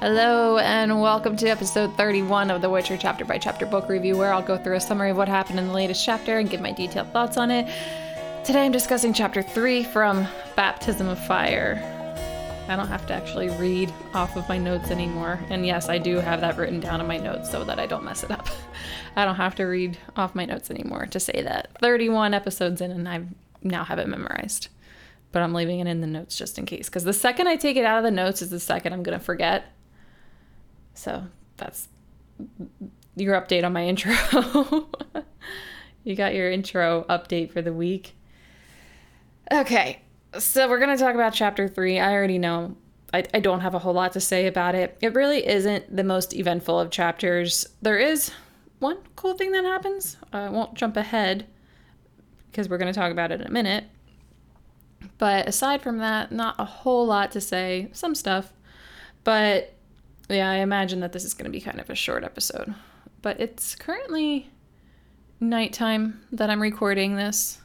Hello, and welcome to episode 31 of The Witcher chapter by chapter book review, where I'll go through a summary of what happened in the latest chapter and give my detailed thoughts on it. Today I'm discussing chapter 3 from Baptism of Fire. I don't have to actually read off of my notes anymore. And yes, I do have that written down in my notes so that I don't mess it up. I don't have to read off my notes anymore to say that 31 episodes in and I now have it memorized. But I'm leaving it in the notes just in case. Because the second I take it out of the notes is the second I'm going to forget. So that's your update on my intro. you got your intro update for the week. Okay, so we're going to talk about chapter three. I already know I, I don't have a whole lot to say about it. It really isn't the most eventful of chapters. There is one cool thing that happens. I won't jump ahead because we're going to talk about it in a minute. But aside from that, not a whole lot to say. Some stuff. But yeah, I imagine that this is going to be kind of a short episode. But it's currently nighttime that I'm recording this.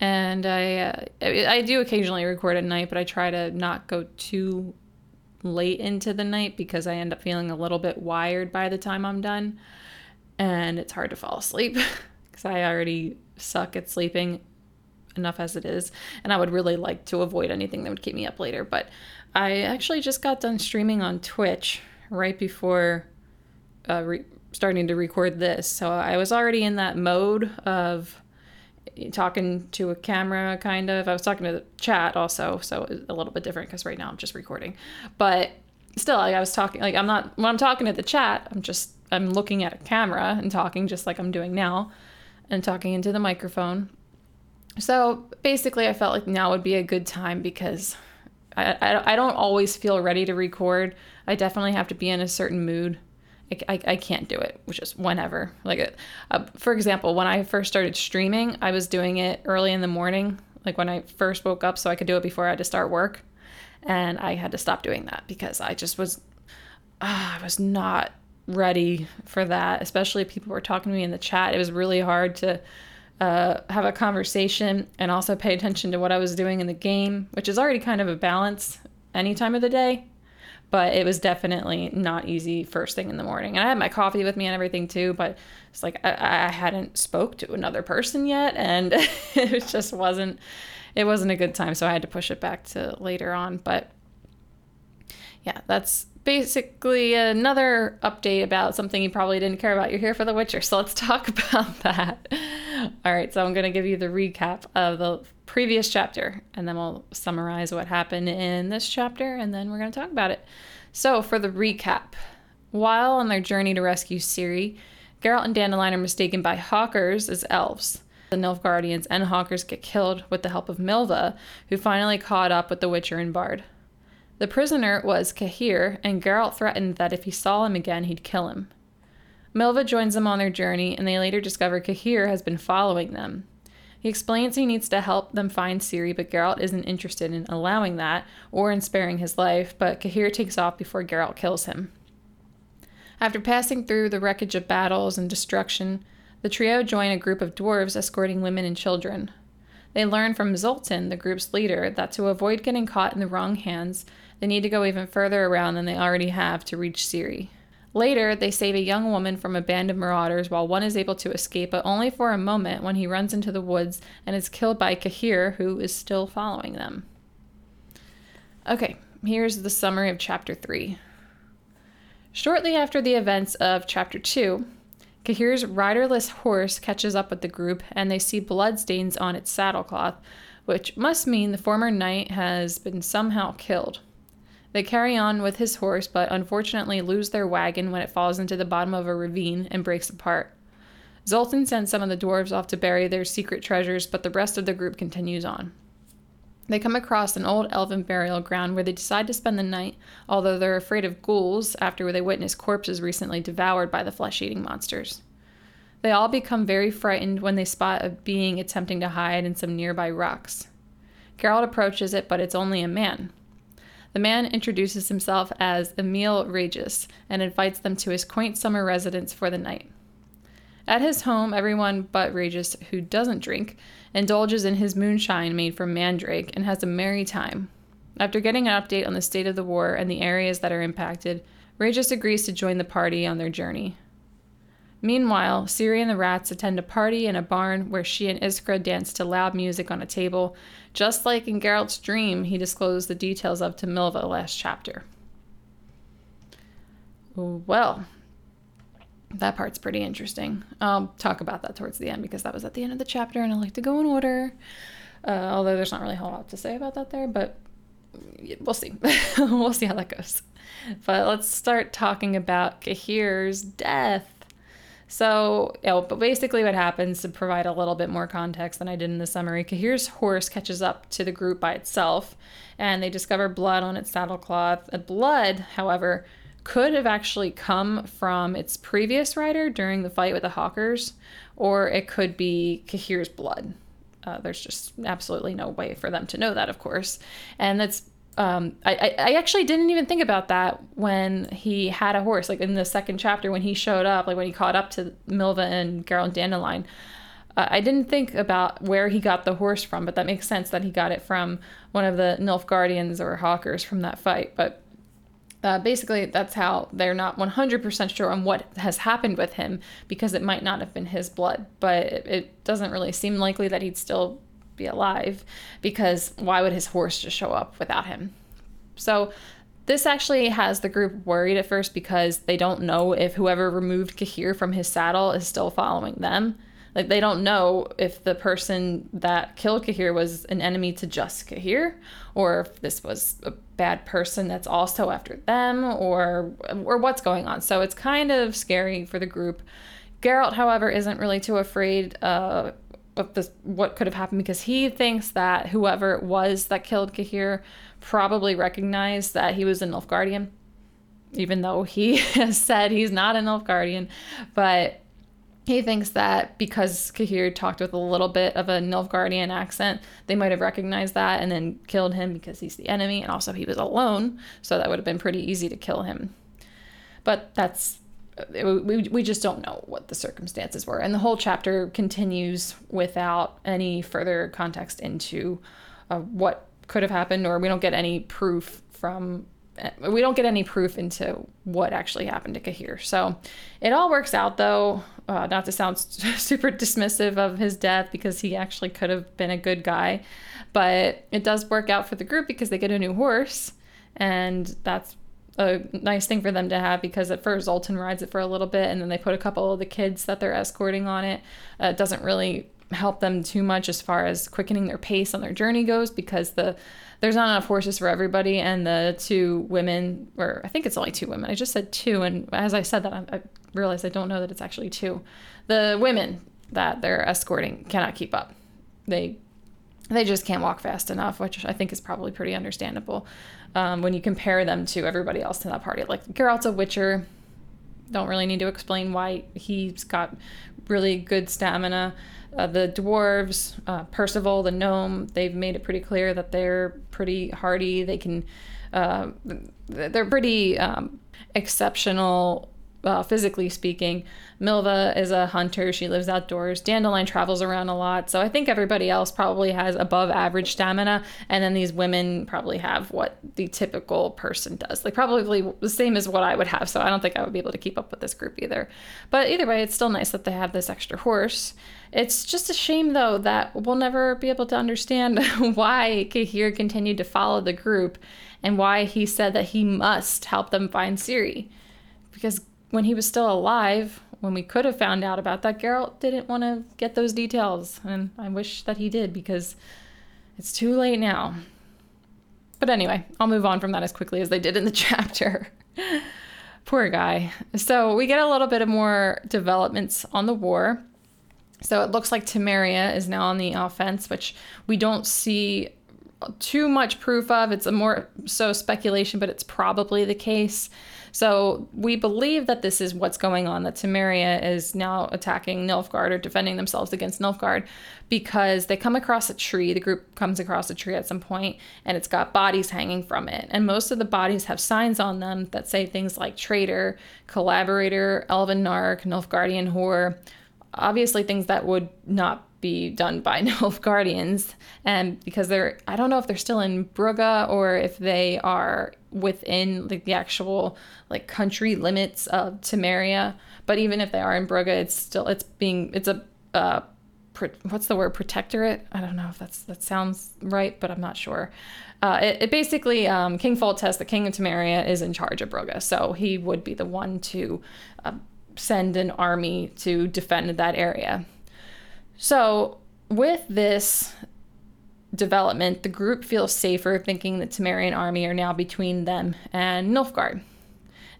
And I, uh, I do occasionally record at night, but I try to not go too late into the night because I end up feeling a little bit wired by the time I'm done. And it's hard to fall asleep because I already suck at sleeping enough as it is. And I would really like to avoid anything that would keep me up later. But I actually just got done streaming on Twitch right before uh, re- starting to record this. So I was already in that mode of talking to a camera, kind of. I was talking to the chat also, so a little bit different because right now I'm just recording. But still, like I was talking, like I'm not, when I'm talking to the chat, I'm just, I'm looking at a camera and talking just like I'm doing now and talking into the microphone. So basically, I felt like now would be a good time because I, I, I don't always feel ready to record. I definitely have to be in a certain mood. I, I, I can't do it, which is whenever. Like, uh, for example, when I first started streaming, I was doing it early in the morning, like when I first woke up, so I could do it before I had to start work. And I had to stop doing that because I just was, uh, I was not ready for that. Especially people were talking to me in the chat. It was really hard to uh, have a conversation and also pay attention to what I was doing in the game, which is already kind of a balance any time of the day. But it was definitely not easy first thing in the morning. And I had my coffee with me and everything too, but it's like I, I hadn't spoke to another person yet, and it just wasn't it wasn't a good time. So I had to push it back to later on. But yeah, that's basically another update about something you probably didn't care about. You're here for The Witcher, so let's talk about that. All right, so I'm going to give you the recap of the previous chapter, and then we'll summarize what happened in this chapter, and then we're going to talk about it. So, for the recap, while on their journey to rescue Ciri, Geralt and Dandelion are mistaken by Hawkers as elves. The Nilfgaardians and Hawkers get killed with the help of Milva, who finally caught up with the Witcher and Bard. The prisoner was Cahir, and Geralt threatened that if he saw him again, he'd kill him. Milva joins them on their journey, and they later discover Cahir has been following them. He explains he needs to help them find Ciri, but Geralt isn't interested in allowing that or in sparing his life, but Cahir takes off before Geralt kills him. After passing through the wreckage of battles and destruction, the trio join a group of dwarves escorting women and children. They learn from Zoltan, the group's leader, that to avoid getting caught in the wrong hands, they need to go even further around than they already have to reach Ciri. Later, they save a young woman from a band of marauders while one is able to escape, but only for a moment when he runs into the woods and is killed by Cahir, who is still following them. Okay, here's the summary of Chapter 3. Shortly after the events of Chapter 2, Cahir's riderless horse catches up with the group and they see bloodstains on its saddlecloth, which must mean the former knight has been somehow killed. They carry on with his horse, but unfortunately lose their wagon when it falls into the bottom of a ravine and breaks apart. Zoltan sends some of the dwarves off to bury their secret treasures, but the rest of the group continues on. They come across an old elven burial ground where they decide to spend the night, although they're afraid of ghouls after they witness corpses recently devoured by the flesh eating monsters. They all become very frightened when they spot a being attempting to hide in some nearby rocks. Geralt approaches it, but it's only a man. The man introduces himself as Emil Regis and invites them to his quaint summer residence for the night. At his home, everyone but Regis, who doesn't drink, indulges in his moonshine made from mandrake and has a merry time. After getting an update on the state of the war and the areas that are impacted, Regis agrees to join the party on their journey. Meanwhile, Ciri and the rats attend a party in a barn where she and Iskra dance to loud music on a table, just like in Geralt's dream he disclosed the details of to Milva last chapter. Well, that part's pretty interesting. I'll talk about that towards the end because that was at the end of the chapter and I like to go in order. Uh, although there's not really a whole lot to say about that there, but we'll see. we'll see how that goes. But let's start talking about Cahir's death. So, you know, but basically what happens to provide a little bit more context than I did in the summary, Cahir's horse catches up to the group by itself and they discover blood on its saddlecloth. The blood, however, could have actually come from its previous rider during the fight with the Hawkers, or it could be Cahir's blood. Uh, there's just absolutely no way for them to know that, of course. And that's um, I, I actually didn't even think about that when he had a horse, like in the second chapter when he showed up, like when he caught up to Milva and Geralt and Dandelion. Uh, I didn't think about where he got the horse from, but that makes sense that he got it from one of the Nilfgaardians or Hawkers from that fight. But uh, basically, that's how they're not 100% sure on what has happened with him because it might not have been his blood, but it, it doesn't really seem likely that he'd still be alive because why would his horse just show up without him? So this actually has the group worried at first because they don't know if whoever removed Cahir from his saddle is still following them. Like they don't know if the person that killed Cahir was an enemy to just Cahir, or if this was a bad person that's also after them, or or what's going on. So it's kind of scary for the group. Geralt, however, isn't really too afraid uh, of this, what could have happened because he thinks that whoever it was that killed Cahir probably recognized that he was a Nilfgaardian, even though he has said he's not a Nilfgaardian. But he thinks that because Cahir talked with a little bit of a Nilfgaardian accent, they might have recognized that and then killed him because he's the enemy, and also he was alone, so that would have been pretty easy to kill him. But that's we, we just don't know what the circumstances were. And the whole chapter continues without any further context into uh, what could have happened, or we don't get any proof from. We don't get any proof into what actually happened to Cahir. So it all works out, though. Uh, not to sound super dismissive of his death, because he actually could have been a good guy. But it does work out for the group because they get a new horse. And that's a nice thing for them to have because at first Zoltan rides it for a little bit and then they put a couple of the kids that they're escorting on it. Uh, it doesn't really help them too much as far as quickening their pace on their journey goes because the there's not enough horses for everybody and the two women or I think it's only two women. I just said two and as I said that I, I realized I don't know that it's actually two. The women that they're escorting cannot keep up. They they just can't walk fast enough, which I think is probably pretty understandable um, when you compare them to everybody else in that party. Like Geralt's a Witcher. Don't really need to explain why he's got really good stamina. Uh, the dwarves, uh, Percival, the gnome, they've made it pretty clear that they're pretty hardy. They can, uh, they're pretty um, exceptional uh, physically speaking. Milva is a hunter. She lives outdoors. Dandelion travels around a lot. So I think everybody else probably has above average stamina. And then these women probably have what the typical person does. Like probably the same as what I would have. So I don't think I would be able to keep up with this group either. But either way, it's still nice that they have this extra horse. It's just a shame, though, that we'll never be able to understand why Cahir continued to follow the group and why he said that he must help them find Ciri. Because when he was still alive, when we could have found out about that, Geralt didn't want to get those details. And I wish that he did because it's too late now. But anyway, I'll move on from that as quickly as they did in the chapter. Poor guy. So we get a little bit of more developments on the war. So it looks like Temeria is now on the offense, which we don't see too much proof of. It's a more so speculation, but it's probably the case. So we believe that this is what's going on, that Temeria is now attacking Nilfgaard or defending themselves against Nilfgaard because they come across a tree. The group comes across a tree at some point and it's got bodies hanging from it. And most of the bodies have signs on them that say things like traitor, collaborator, elven narc, Nilfgaardian whore. Obviously, things that would not be done by Nilfgaardians. And because they're, I don't know if they're still in Brugge or if they are within like the actual like country limits of Temeria. But even if they are in Brugge, it's still, it's being, it's a, uh, what's the word protectorate i don't know if that's that sounds right but i'm not sure uh, it, it, basically um, king foltest the king of temeria is in charge of brugge so he would be the one to uh, send an army to defend that area so, with this development, the group feels safer thinking the Temerian army are now between them and Nilfgaard.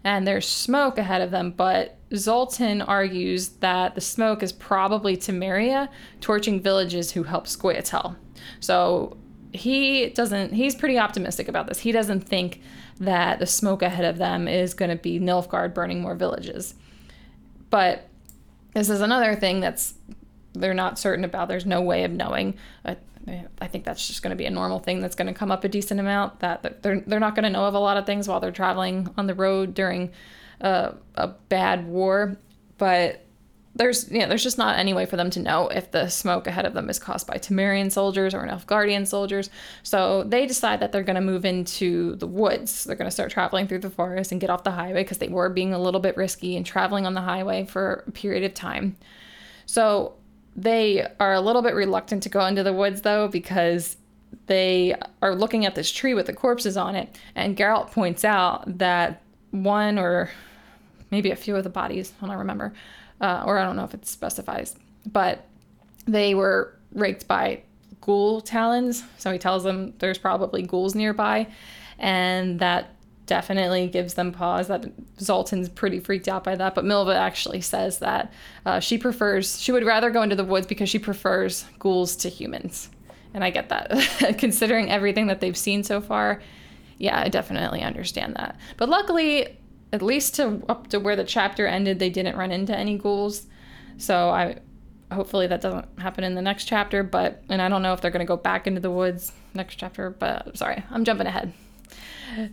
And there's smoke ahead of them, but Zoltan argues that the smoke is probably Temeria torching villages who help Scoia'tael. So he doesn't, he's pretty optimistic about this. He doesn't think that the smoke ahead of them is going to be Nilfgaard burning more villages. But this is another thing that's they're not certain about. There's no way of knowing. I, I think that's just going to be a normal thing that's going to come up a decent amount. That they're they're not going to know of a lot of things while they're traveling on the road during a, a bad war, but there's yeah, there's just not any way for them to know if the smoke ahead of them is caused by Temerian soldiers or Nilfgaardian soldiers. So they decide that they're going to move into the woods. They're going to start traveling through the forest and get off the highway because they were being a little bit risky and traveling on the highway for a period of time. So they are a little bit reluctant to go into the woods though because they are looking at this tree with the corpses on it, and Geralt points out that one or maybe a few of the bodies, I don't remember, uh, or I don't know if it specifies, but they were raked by ghoul talons. So he tells them there's probably ghouls nearby, and that definitely gives them pause. That Zoltan's pretty freaked out by that, but Milva actually says that uh, she prefers, she would rather go into the woods because she prefers ghouls to humans. And I get that. Considering everything that they've seen so far, yeah, I definitely understand that. But luckily, at least to up to where the chapter ended, they didn't run into any ghouls. So I hopefully that doesn't happen in the next chapter, but and I don't know if they're going to go back into the woods next chapter, but sorry, I'm jumping ahead.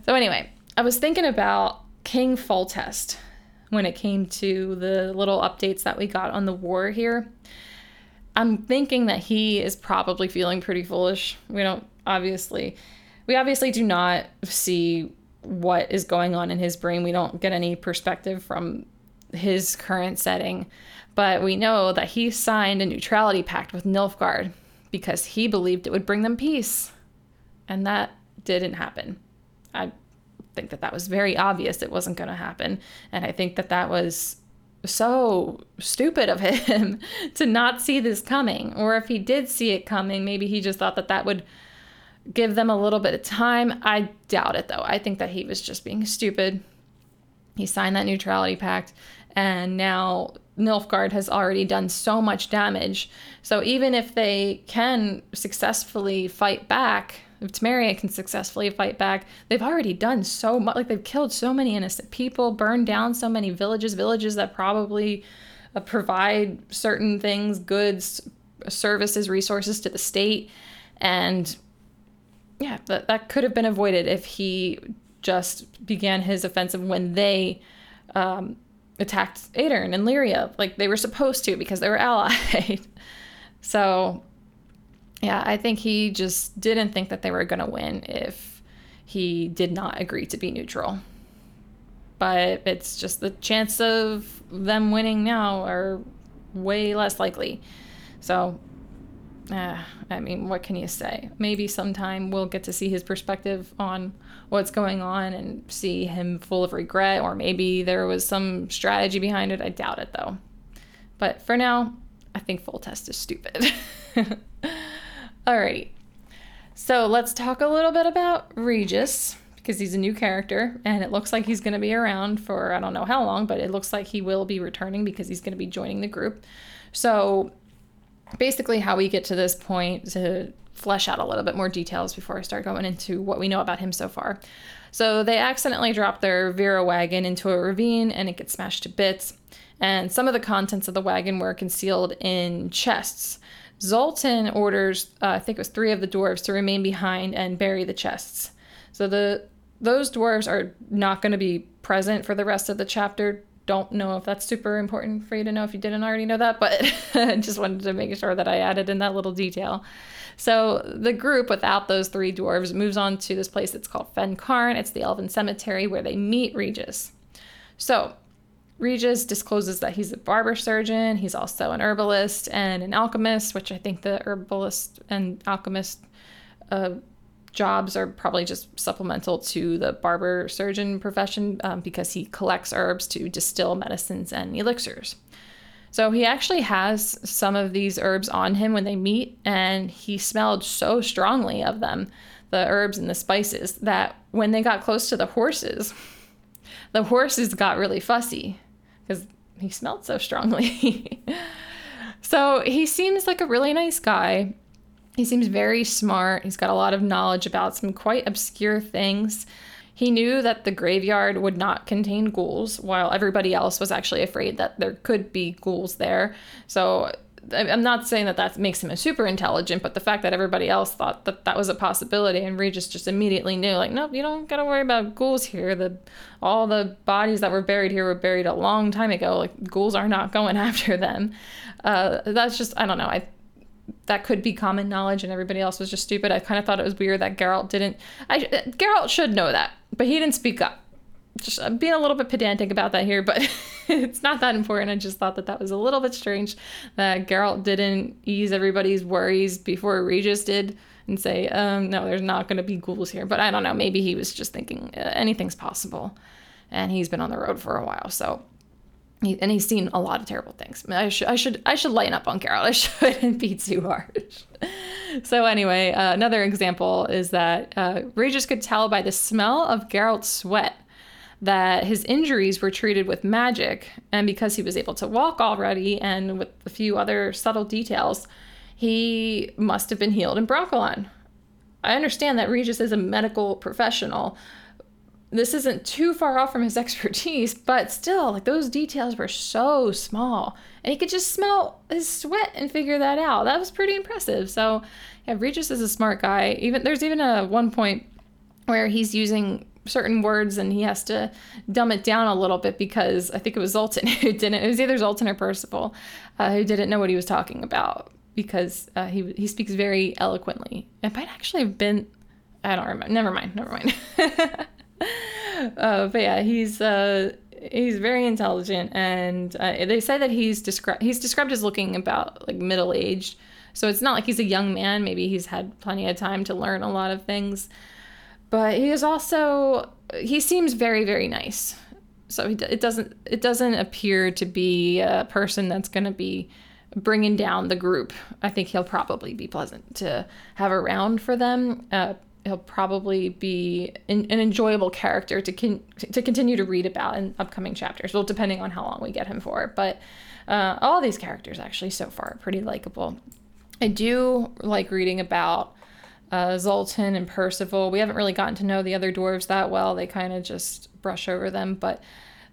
So anyway, I was thinking about King Foltest when it came to the little updates that we got on the war here. I'm thinking that he is probably feeling pretty foolish. We don't obviously, we obviously do not see what is going on in his brain. We don't get any perspective from his current setting, but we know that he signed a neutrality pact with Nilfgaard because he believed it would bring them peace. And that didn't happen. I think that that was very obvious it wasn't going to happen. And I think that that was so stupid of him to not see this coming. Or if he did see it coming, maybe he just thought that that would give them a little bit of time. I doubt it though. I think that he was just being stupid. He signed that neutrality pact, and now Nilfgaard has already done so much damage. So even if they can successfully fight back, if Temeria can successfully fight back, they've already done so much. Like they've killed so many innocent people, burned down so many villages, villages that probably uh, provide certain things, goods, services, resources to the state. And yeah, that, that could have been avoided if he just began his offensive when they um, attacked Aedirn and Lyria, like they were supposed to because they were allied. so yeah, I think he just didn't think that they were going to win if he did not agree to be neutral. But it's just the chance of them winning now are way less likely. So, uh, I mean, what can you say? Maybe sometime we'll get to see his perspective on what's going on and see him full of regret, or maybe there was some strategy behind it. I doubt it though. But for now, I think Foltest is stupid. Alrighty. So let's talk a little bit about Regis because he's a new character and it looks like he's going to be around for I don't know how long, but it looks like he will be returning because he's going to be joining the group. So basically, how we get to this point to flesh out a little bit more details before I start going into what we know about him so far. So they accidentally drop their Vera wagon into a ravine and it gets smashed to bits. And some of the contents of the wagon were concealed in chests. Zoltan orders, uh, I think it was three of the dwarves, to remain behind and bury the chests. So the those dwarves are not going to be present for the rest of the chapter don't know if that's super important for you to know if you didn't already know that, but I just wanted to make sure that I added in that little detail. So the group, without those three dwarves, moves on to this place that's called Fen Carn. It's the Elven Cemetery where they meet Regis. So Regis discloses that he's a barber surgeon, he's also an herbalist and an alchemist, which I think the herbalist and alchemist uh, jobs are probably just supplemental to the barber surgeon profession um, because he collects herbs to distill medicines and elixirs. So he actually has some of these herbs on him when they meet, and he smelled so strongly of them, the herbs and the spices, that when they got close to the horses, the horses got really fussy because he smelled so strongly. so he seems like a really nice guy. He seems very smart. He's got a lot of knowledge about some quite obscure things. He knew that the graveyard would not contain ghouls, while everybody else was actually afraid that there could be ghouls there. So I'm not saying that that makes him a super intelligent, but the fact that everybody else thought that that was a possibility and Regis just immediately knew, like, nope, you don't gotta worry about ghouls here. The all the bodies that were buried here were buried a long time ago. Like ghouls are not going after them. Uh, that's just I don't know. I that could be common knowledge and everybody else was just stupid. I kind of thought it was weird that Geralt didn't. I Geralt should know that, but he didn't speak up. Just I'm being a little bit pedantic about that here, but it's not that important. I just thought that that was a little bit strange that Geralt didn't ease everybody's worries before Regis did and say, um, no, there's not going to be ghouls here. But I don't know. Maybe he was just thinking uh, anything's possible, and he's been on the road for a while, so he, and he's seen a lot of terrible things. I, mean, I, should I should I should lighten up on Geralt. I shouldn't be too harsh. so anyway, uh, another example is that uh, Regis could tell by the smell of Geralt's sweat that his injuries were treated with magic, and because he was able to walk already, and with a few other subtle details, he must have been healed in Brokilon. I understand that Regis is a medical professional, this isn't too far off from his expertise, but still, like those details were so small. And he could just smell his sweat and figure that out. That was pretty impressive. So, yeah, Regis is a smart guy. Even there's even a one point where he's using certain words and he has to dumb it down a little bit because I think it was Zoltan who didn't. It was either Zoltan or Percival uh, who didn't know what he was talking about because uh, he he speaks very eloquently. It might actually have been. I don't remember. Never mind. Never mind. uh, but yeah, he's uh, he's very intelligent, and uh, they say that he's described he's described as looking about like middle aged. So it's not like he's a young man. Maybe he's had plenty of time to learn a lot of things, but he is also he seems very very nice. So it doesn't it doesn't appear to be a person that's going to be bringing down the group. I think he'll probably be pleasant to have around for them. Uh, he'll probably be an, an enjoyable character to con- to continue to read about in upcoming chapters. Well, depending on how long we get him for, but uh, all these characters actually so far are pretty likable. I do like reading about uh, Zoltan and Percival. We haven't really gotten to know the other dwarves that well. They kind of just brush over them, but.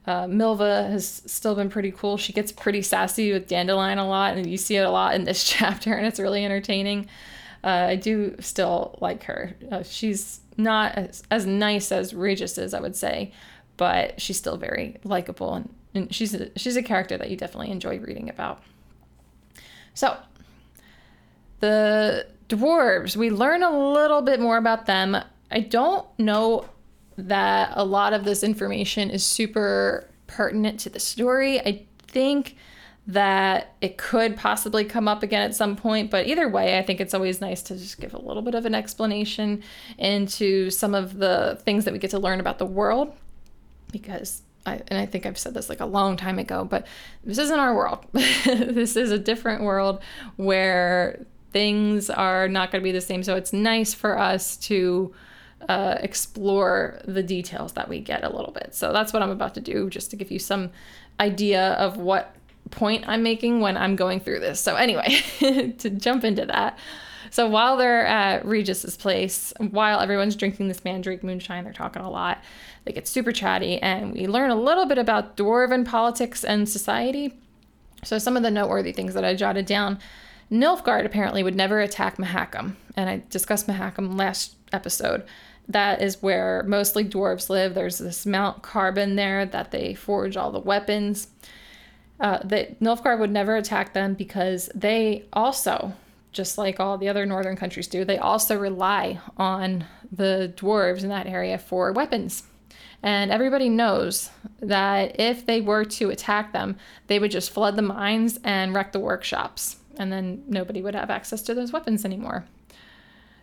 Uh, Milva has still been pretty cool. She gets pretty sassy with Dandelion a lot, and you see it a lot in this chapter, and it's really entertaining uh, I do still like her. Uh, she's not as, as nice as Regis is, I would say, but she's still very likable and, and she's a, she's a character that you definitely enjoy reading about. So, the dwarves, we learn a little bit more about them. I don't know that a lot of this information is super pertinent to the story. I think that it could possibly come up again at some point. But either way, I think it's always nice to just give a little bit of an explanation into some of the things that we get to learn about the world. Because I, and I think I've said this like a long time ago, but this isn't our world. this is a different world where things are not going to be the same. So it's nice for us to uh, explore the details that we get a little bit. So that's what I'm about to do, just to give you some idea of what point I'm making when I'm going through this. So, anyway, to jump into that. So, while they're at Regis's place, while everyone's drinking this mandrake moonshine, they're talking a lot. They get super chatty, and we learn a little bit about dwarven politics and society. So, some of the noteworthy things that I jotted down Nilfgaard apparently would never attack Mahakam, and I discussed Mahakam last episode. That is where mostly dwarves live. There's this Mount Carbon there that they forge all the weapons. Uh, that Nilfgaard would never attack them because they also, just like all the other northern countries do, they also rely on the dwarves in that area for weapons. And everybody knows that if they were to attack them, they would just flood the mines and wreck the workshops. And then nobody would have access to those weapons anymore.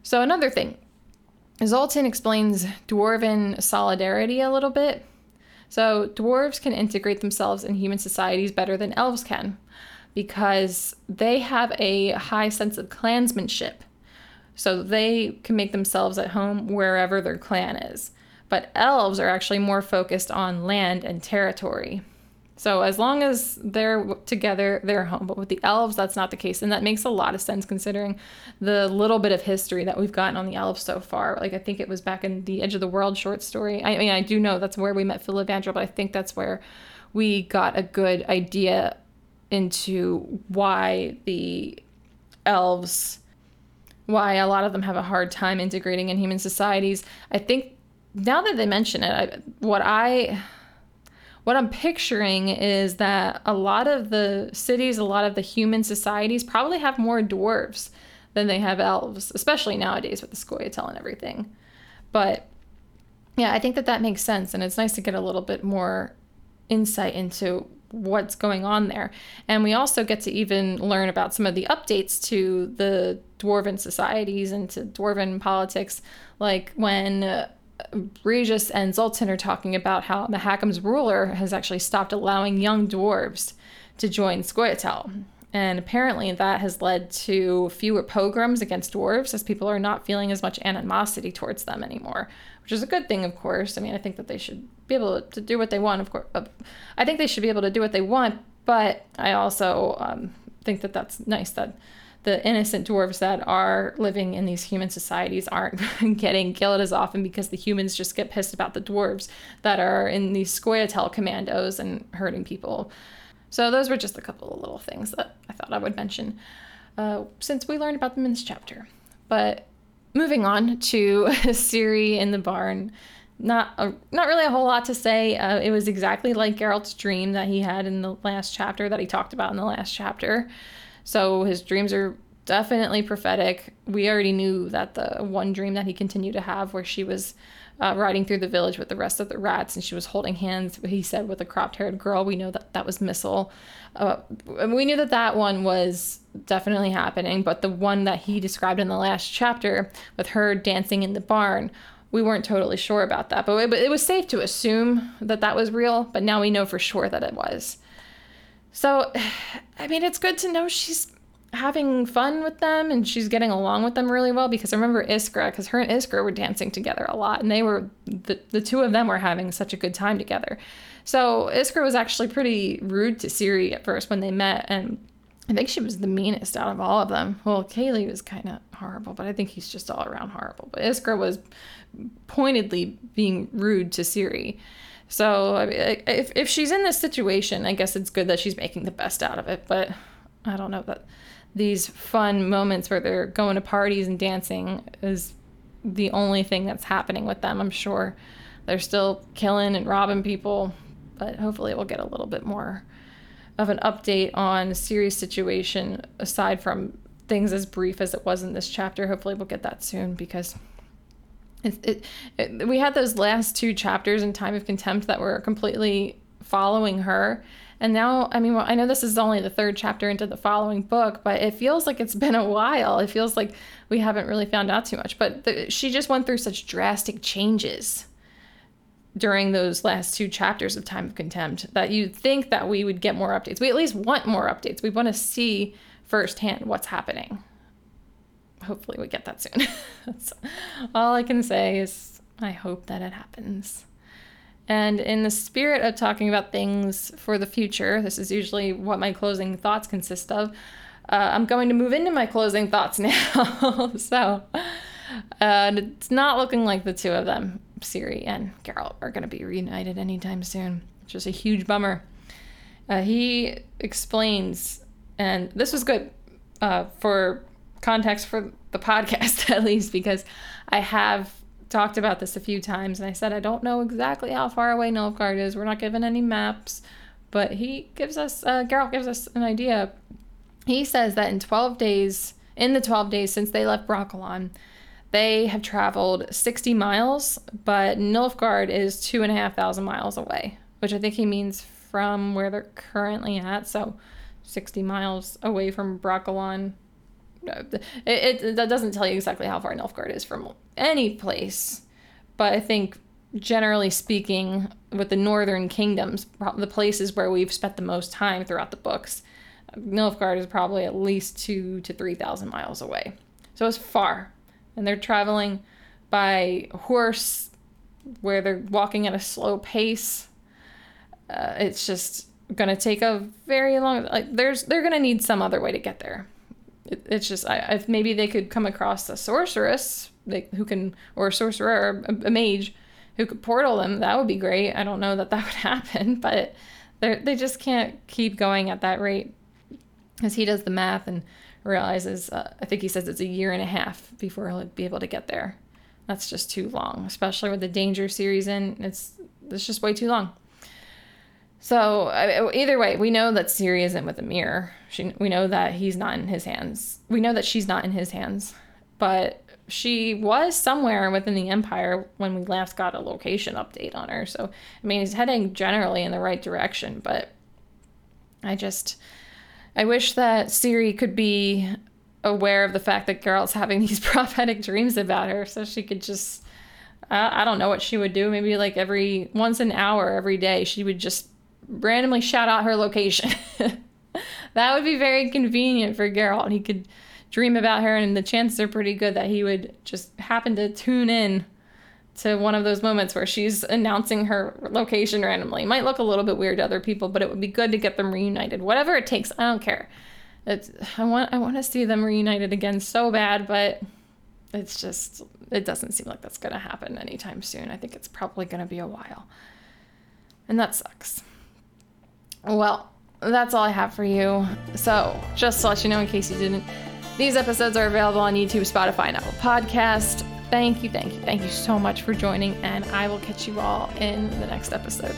So, another thing Zoltan explains dwarven solidarity a little bit. So, dwarves can integrate themselves in human societies better than elves can because they have a high sense of clansmanship. So, they can make themselves at home wherever their clan is. But elves are actually more focused on land and territory. So as long as they're together, they're home. But with the elves, that's not the case, and that makes a lot of sense considering the little bit of history that we've gotten on the elves so far. Like I think it was back in the Edge of the World short story. I mean, I do know that's where we met Filavandrel, but I think that's where we got a good idea into why the elves, why a lot of them have a hard time integrating in human societies. I think now that they mention it, I, what I what I'm picturing is that a lot of the cities, a lot of the human societies probably have more dwarves than they have elves, especially nowadays with the Scoia'tael and everything. But yeah, I think that that makes sense. And it's nice to get a little bit more insight into what's going on there. And we also get to even learn about some of the updates to the dwarven societies and to dwarven politics, like when. Uh, Regis and Zoltan are talking about how Mahakam's ruler has actually stopped allowing young dwarves to join Scoia'tael. And apparently that has led to fewer pogroms against dwarves as people are not feeling as much animosity towards them anymore, which is a good thing, of course. I mean, I think that they should be able to do what they want, of course. Uh, I think they should be able to do what they want, but I also um, think that that's nice that the innocent dwarves that are living in these human societies aren't getting killed as often because the humans just get pissed about the dwarves that are in these Scoia'tael commandos and hurting people. So those were just a couple of little things that I thought I would mention uh, since we learned about them in this chapter. But moving on to Ciri in the barn. Not a, not really a whole lot to say. Uh, it was exactly like Geralt's dream that he had in the last chapter that he talked about in the last chapter. So his dreams are definitely prophetic. We already knew that the one dream that he continued to have, where she was uh, riding through the village with the rest of the rats and she was holding hands, he said, with a cropped haired girl, we know that that was Mistle. Uh, we knew that that one was definitely happening, but the one that he described in the last chapter with her dancing in the barn, we weren't totally sure about that. But it, it was safe to assume that that was real, but now we know for sure that it was. So, I mean, it's good to know she's having fun with them and she's getting along with them really well because I remember Iskra, because her and Iskra were dancing together a lot and they were, the, the two of them were having such a good time together. So, Iskra was actually pretty rude to Ciri at first when they met and I think she was the meanest out of all of them. Well, Kayleigh was kind of horrible, but I think he's just all around horrible. But Iskra was pointedly being rude to Ciri. So I mean, if if she's in this situation, I guess it's good that she's making the best out of it. But I don't know that these fun moments where they're going to parties and dancing is the only thing that's happening with them. I'm sure they're still killing and robbing people, but hopefully we'll get a little bit more of an update on Ciri's situation aside from things as brief as it was in this chapter. Hopefully we'll get that soon because it, it, we had those last two chapters in Time of Contempt that were completely following her. And now, I mean, well, I know this is only the third chapter into the following book, but it feels like it's been a while. It feels like we haven't really found out too much. But the, she just went through such drastic changes during those last two chapters of Time of Contempt that you'd think that we would get more updates. We at least want more updates. We want to see firsthand what's happening hopefully we get that soon. That's all I can say is I hope that it happens. And in the spirit of talking about things for the future, this is usually what my closing thoughts consist of. Uh, I'm going to move into my closing thoughts now. so uh, it's not looking like the two of them, Ciri and Geralt, are going to be reunited anytime soon, which is a huge bummer. Uh, he explains, and this was good uh, for context for the podcast at least because I have talked about this a few times, and I said I don't know exactly how far away Nilfgaard is. We're not given any maps, but he gives us, uh, Geralt gives us an idea. He says that in 12 days, in the 12 days since they left Brokilon, they have traveled 60 miles, but Nilfgaard is two and a half thousand miles away, which I think he means from where they're currently at. So 60 miles away from Brokilon. It, it, that doesn't tell you exactly how far Nilfgaard is from any place, but I think generally speaking, with the northern kingdoms, the places where we've spent the most time throughout the books, Nilfgaard is probably at least two to three thousand miles away. So it's far, and they're traveling by horse, where they're walking at a slow pace. Uh, it's just gonna take a very long. Like there's they're gonna need some other way to get there. It, it's just I, if maybe they could come across a sorceress they, who can or a sorcerer or a, a mage who could portal them. That would be great. I don't know that that would happen, but they they just can't keep going at that rate because he does the math and realizes uh, I think he says it's a year and a half before he'll be able to get there. That's just too long, especially with the danger Ciri's in. It's it's just way too long. So uh, either way, we know that Ciri isn't with Emhyr. She, we know that he's not in his hands. We know that she's not in his hands, but she was somewhere within the Empire when we last got a location update on her. So I mean, he's heading generally in the right direction, but I just I wish that Ciri could be aware of the fact that Geralt's having these prophetic dreams about her, so she could just. I, I don't know what she would do. Maybe like every once an hour, every day, she would just randomly shout out her location. that would be very convenient for Geralt. He could dream about her, and the chances are pretty good that he would just happen to tune in to one of those moments where she's announcing her location randomly. It might look a little bit weird to other people, but it would be good to get them reunited. Whatever it takes, I don't care. It's, I want I want to see them reunited again so bad, but it's just it doesn't seem like that's going to happen anytime soon. I think it's probably going to be a while. And that sucks. Well, that's all I have for you. So, just to let you know, in case you didn't, these episodes are available on YouTube, Spotify, and Apple Podcast. Thank you, thank you, thank you so much for joining, and I will catch you all in the next episode.